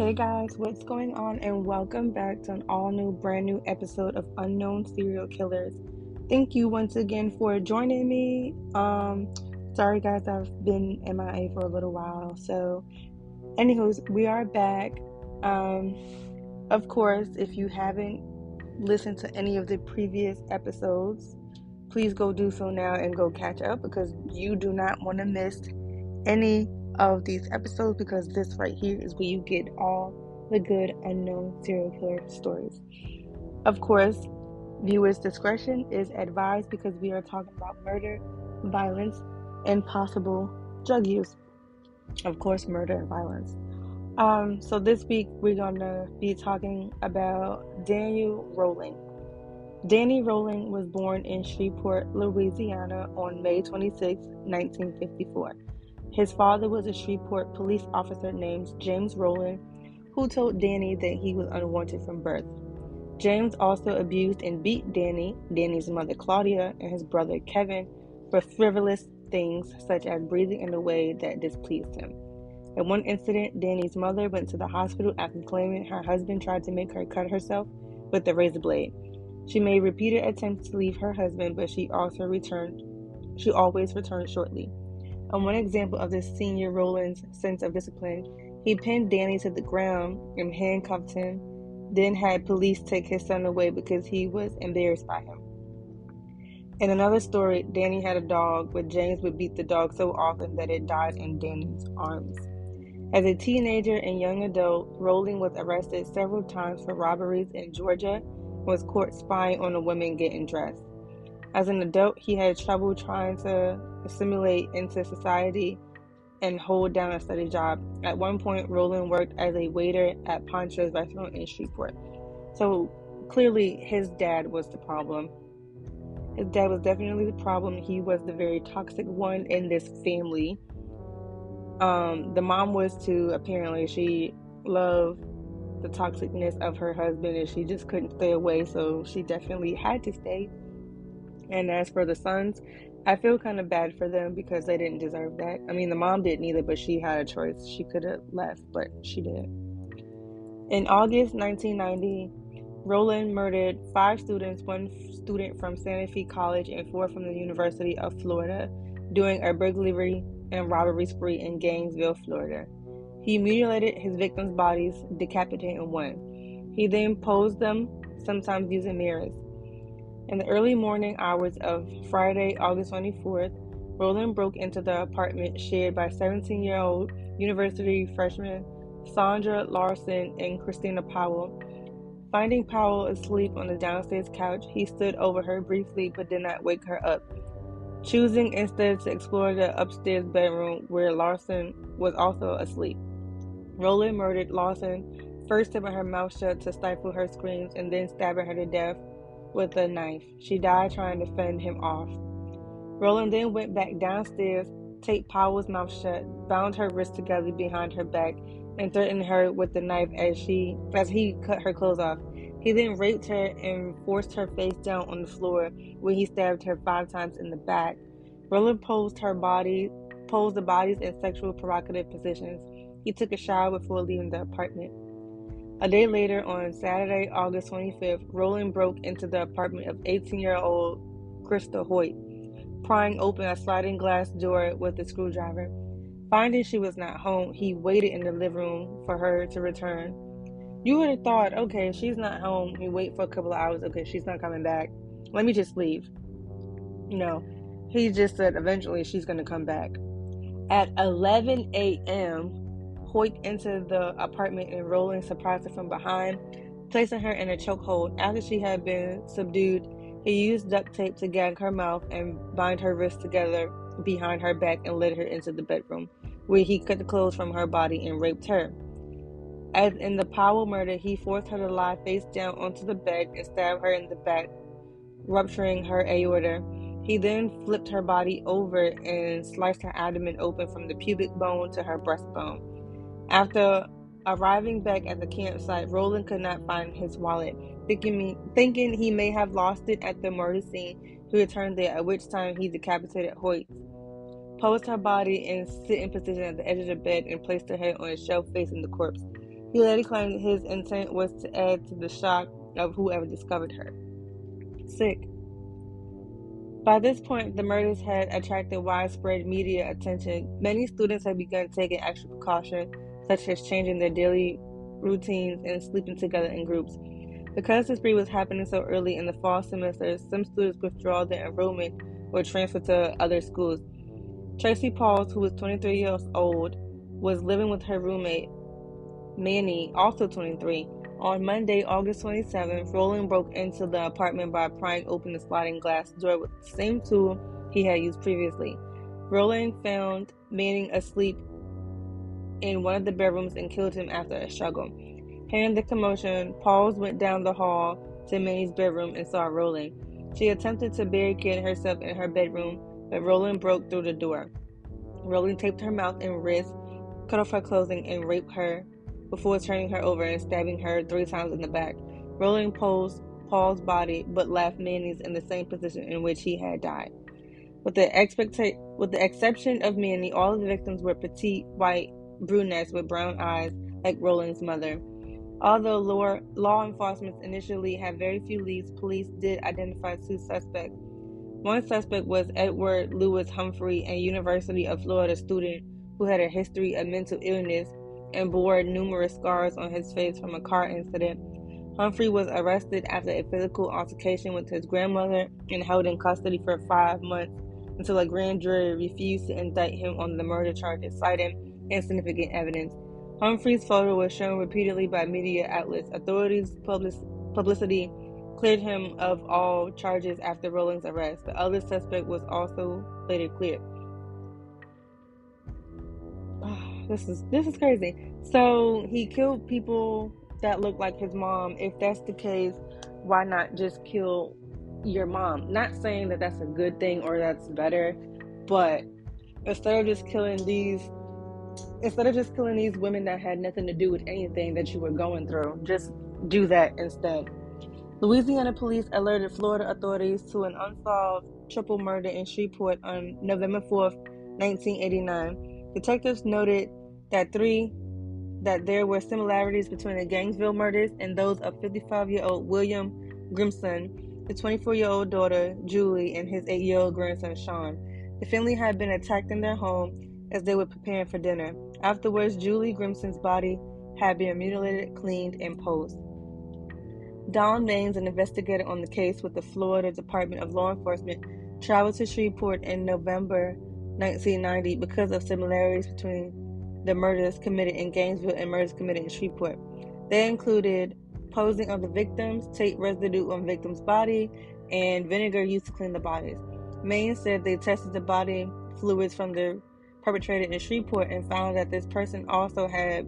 Hey guys, what's going on? And welcome back to an all new, brand new episode of Unknown Serial Killers. Thank you once again for joining me. Um, sorry guys, I've been MIA for a little while. So, anywho's, we are back. Um, of course, if you haven't listened to any of the previous episodes, please go do so now and go catch up because you do not want to miss any of these episodes because this right here is where you get all the good unknown serial killer stories. Of course, viewers' discretion is advised because we are talking about murder, violence, and possible drug use. Of course, murder and violence. Um, so this week we're gonna be talking about Daniel Rolling. Danny Rolling was born in Shreveport, Louisiana on May 26, 1954. His father was a Shreveport police officer named James Rowland, who told Danny that he was unwanted from birth. James also abused and beat Danny, Danny's mother Claudia, and his brother Kevin for frivolous things such as breathing in a way that displeased him. In one incident, Danny's mother went to the hospital after claiming her husband tried to make her cut herself with a razor blade. She made repeated attempts to leave her husband, but she also returned. She always returned shortly. On one example of this senior Roland's sense of discipline, he pinned Danny to the ground and handcuffed him, then had police take his son away because he was embarrassed by him. In another story, Danny had a dog, but James would beat the dog so often that it died in Danny's arms. As a teenager and young adult, Rolling was arrested several times for robberies in Georgia was caught spying on a woman getting dressed. As an adult, he had trouble trying to assimilate into society and hold down a steady job. At one point, Roland worked as a waiter at Pancho's restaurant in Shreveport. So clearly, his dad was the problem. His dad was definitely the problem. He was the very toxic one in this family. Um, the mom was too, apparently. She loved the toxicness of her husband and she just couldn't stay away, so she definitely had to stay. And as for the sons, I feel kind of bad for them because they didn't deserve that. I mean, the mom didn't either, but she had a choice. She could have left, but she didn't. In August 1990, Roland murdered five students, one student from Santa Fe College and four from the University of Florida, during a burglary and robbery spree in Gainesville, Florida. He mutilated his victims' bodies, decapitating one. He then posed them, sometimes using mirrors. In the early morning hours of Friday, August 24th, Roland broke into the apartment shared by 17 year old university freshman Sandra Larson and Christina Powell. Finding Powell asleep on the downstairs couch, he stood over her briefly but did not wake her up, choosing instead to explore the upstairs bedroom where Larson was also asleep. Roland murdered Larson, first tipping her mouth shut to stifle her screams and then stabbing her to death with a knife. She died trying to fend him off. Roland then went back downstairs, taped Powell's mouth shut, bound her wrists together behind her back, and threatened her with the knife as she as he cut her clothes off. He then raped her and forced her face down on the floor, where he stabbed her five times in the back. Roland posed her body, posed the bodies in sexual provocative positions. He took a shower before leaving the apartment. A day later, on Saturday, August 25th, Roland broke into the apartment of 18 year old Christa Hoyt, prying open a sliding glass door with a screwdriver. Finding she was not home, he waited in the living room for her to return. You would have thought, okay, she's not home. We wait for a couple of hours. Okay, she's not coming back. Let me just leave. No, he just said eventually she's going to come back. At 11 a.m., Hoyt into the apartment and Roland surprised her from behind, placing her in a chokehold. After she had been subdued, he used duct tape to gag her mouth and bind her wrists together behind her back and led her into the bedroom, where he cut the clothes from her body and raped her. As in the Powell murder, he forced her to lie face down onto the bed and stabbed her in the back, rupturing her aorta. He then flipped her body over and sliced her abdomen open from the pubic bone to her breastbone. After arriving back at the campsite, Roland could not find his wallet. Thinking, me, thinking he may have lost it at the murder scene, he returned there, at which time he decapitated Hoyt, posed her body in sitting position at the edge of the bed, and placed her head on a shelf facing the corpse. He later claimed his intent was to add to the shock of whoever discovered her. Sick. By this point, the murders had attracted widespread media attention. Many students had begun taking extra precautions, such as changing their daily routines and sleeping together in groups. Because this spree was happening so early in the fall semester, some students withdrew their enrollment or transferred to other schools. Tracy Paules, who was 23 years old, was living with her roommate, Manny, also 23. On Monday, August 27th, Roland broke into the apartment by prying open the sliding glass door with the same tool he had used previously. Roland found Manning asleep in one of the bedrooms and killed him after a struggle. Hearing the commotion, Paules went down the hall to Manny's bedroom and saw Roland. She attempted to barricade herself in her bedroom, but Roland broke through the door. Roland taped her mouth and wrists, cut off her clothing, and raped her before turning her over and stabbing her three times in the back. Roland posed Paul's body but left Manny's in the same position in which he had died. With the, expecta- with the exception of Manny, all of the victims were petite, white, brunettes with brown eyes, like Roland's mother. Although law, law enforcement initially had very few leads, police did identify two suspects. One suspect was Edward Lewis Humphrey, a University of Florida student who had a history of mental illness and bore numerous scars on his face from a car incident. Humphrey was arrested after a physical altercation with his grandmother and held in custody for five months until a grand jury refused to indict him on the murder charges, citing insignificant evidence. Humphrey's photo was shown repeatedly by media outlets. Authorities' public- publicity cleared him of all charges after Roland's arrest. The other suspect was also later cleared. this is this is crazy. So he killed people that looked like his mom. If that's the case, why not just kill your mom? Not saying that that's a good thing or that's better, but instead of just killing these instead of just killing these women that had nothing to do with anything that you were going through, just do that instead. Louisiana police alerted Florida authorities to an unsolved triple murder in Shreveport on November 4th, 1989. Detectives noted that three that there were similarities between the Gainesville murders and those of 55-year-old William Grissom, the 24-year-old daughter Julie, and his 8-year-old grandson Sean. The family had been attacked in their home as they were preparing for dinner. Afterwards, Julie Grissom's body had been mutilated, cleaned, and posed. Don Maines, an investigator on the case with the Florida Department of Law Enforcement, traveled to Shreveport in November 1990 because of similarities between the murders committed in Gainesville and murders committed in Shreveport. They included posing of the victims, tape residue on victims' body, and vinegar used to clean the bodies. Maine said they tested the body fluids from the perpetrator in Shreveport and found that this person also had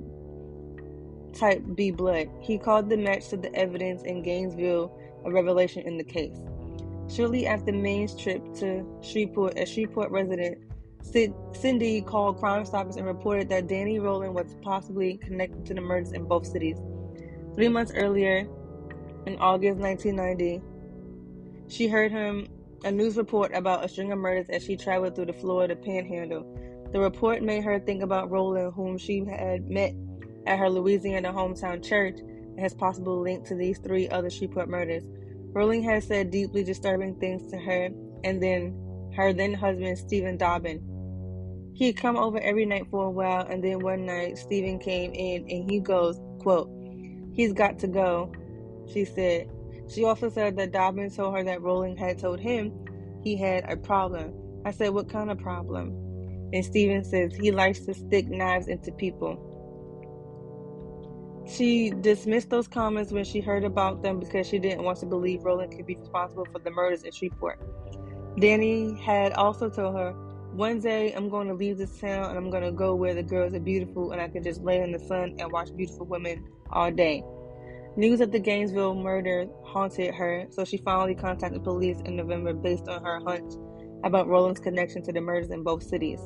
type B blood. He called the match to the evidence in Gainesville a revelation in the case. Shortly after Maine's trip to Shreveport, a Shreveport resident Cindy called Crime Stoppers and reported that Danny Roland was possibly connected to the murders in both cities. Three months earlier, in August 1990, she heard him a news report about a string of murders as she traveled through the Florida Panhandle. The report made her think about Roland, whom she had met at her Louisiana hometown church, and his possible link to these three other Shreveport murders. Roland had said deeply disturbing things to her, and then her then husband Stephen Dobbin He'd come over every night for a while, and then one night Stephen came in and he goes, quote, He's got to go, she said. She also said that Dobbin told her that Roland had told him he had a problem. I said, What kind of problem? And Steven says he likes to stick knives into people. She dismissed those comments when she heard about them because she didn't want to believe Roland could be responsible for the murders in Shreveport. Danny had also told her one day I'm going to leave this town and I'm going to go where the girls are beautiful and I can just lay in the sun and watch beautiful women all day. News of the Gainesville murder haunted her, so she finally contacted police in November based on her hunch about Roland's connection to the murders in both cities.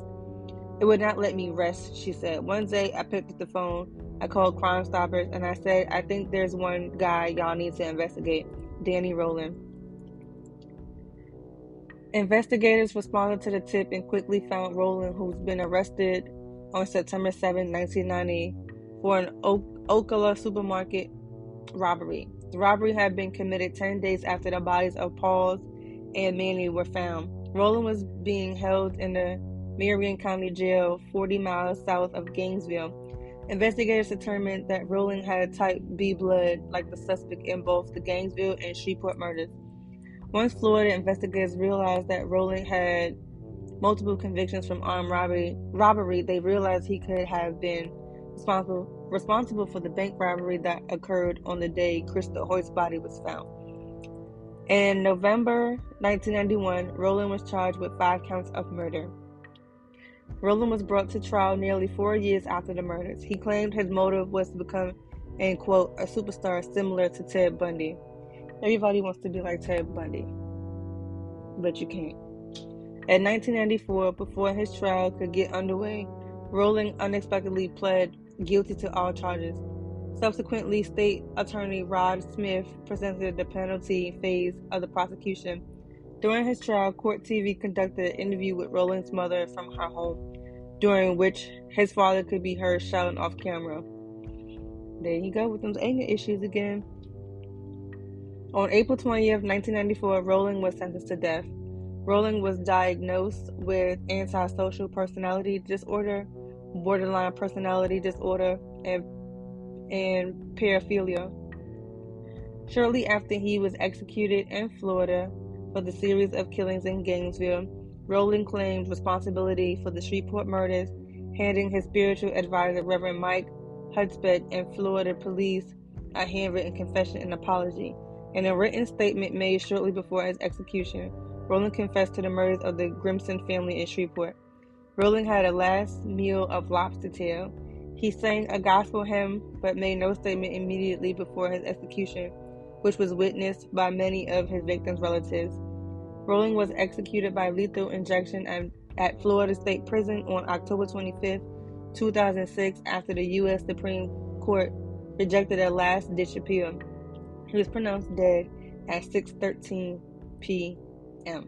It would not let me rest, she said. One day I picked up the phone, I called Crime Stoppers, and I said, I think there's one guy y'all need to investigate Danny Roland. Investigators responded to the tip and quickly found Roland, who's been arrested on September 7, 1990, for an Ocala supermarket robbery. The robbery had been committed 10 days after the bodies of Paules and Manny were found. Roland was being held in the Marion County Jail, 40 miles south of Gainesville. Investigators determined that Roland had type B blood, like the suspect in both the Gainesville and Shreveport murders. Once Florida investigators realized that Roland had multiple convictions from armed robbery, robbery, they realized he could have been responsible responsible for the bank robbery that occurred on the day Crystal Hoyt's body was found. In November 1991, Roland was charged with five counts of murder. Roland was brought to trial nearly four years after the murders. He claimed his motive was to become, and quote, a superstar similar to Ted Bundy. Everybody wants to be like Ted Bundy, but you can't. In 1994, before his trial could get underway, Roland unexpectedly pled guilty to all charges. Subsequently, State Attorney Rod Smith presented the penalty phase of the prosecution. During his trial, Court TV conducted an interview with Roland's mother from her home, during which his father could be heard shouting off camera. There you go with those anger issues again. On April 20th, 1994, Roland was sentenced to death. Roland was diagnosed with antisocial personality disorder, borderline personality disorder, and, and paraphilia. Shortly after he was executed in Florida for the series of killings in Gainesville, Roland claimed responsibility for the Shreveport murders, handing his spiritual advisor, Reverend Mike Hudspeth, and Florida police a handwritten confession and apology. In a written statement made shortly before his execution, Roland confessed to the murders of the Grissom family in Shreveport. Roland had a last meal of lobster tail. He sang a gospel hymn but made no statement immediately before his execution, which was witnessed by many of his victims' relatives. Roland was executed by lethal injection at, at Florida State Prison on October 25, 2006, after the U.S. Supreme Court rejected a last-ditch appeal. He was pronounced dead at 6:13 p.m.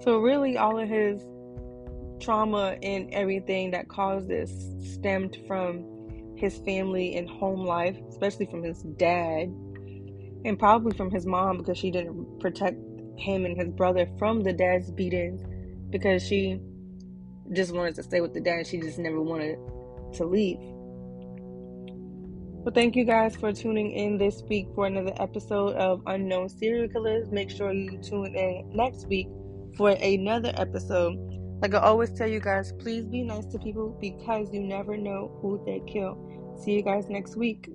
So really, all of his trauma and everything that caused this stemmed from his family and home life, especially from his dad, and probably from his mom because she didn't protect him and his brother from the dad's beatings because she just wanted to stay with the dad. She just never wanted to leave. Well, thank you guys for tuning in this week for another episode of Unknown Serial Killers. Make sure you tune in next week for another episode. Like I always tell you guys, please be nice to people because you never know who they kill. See you guys next week.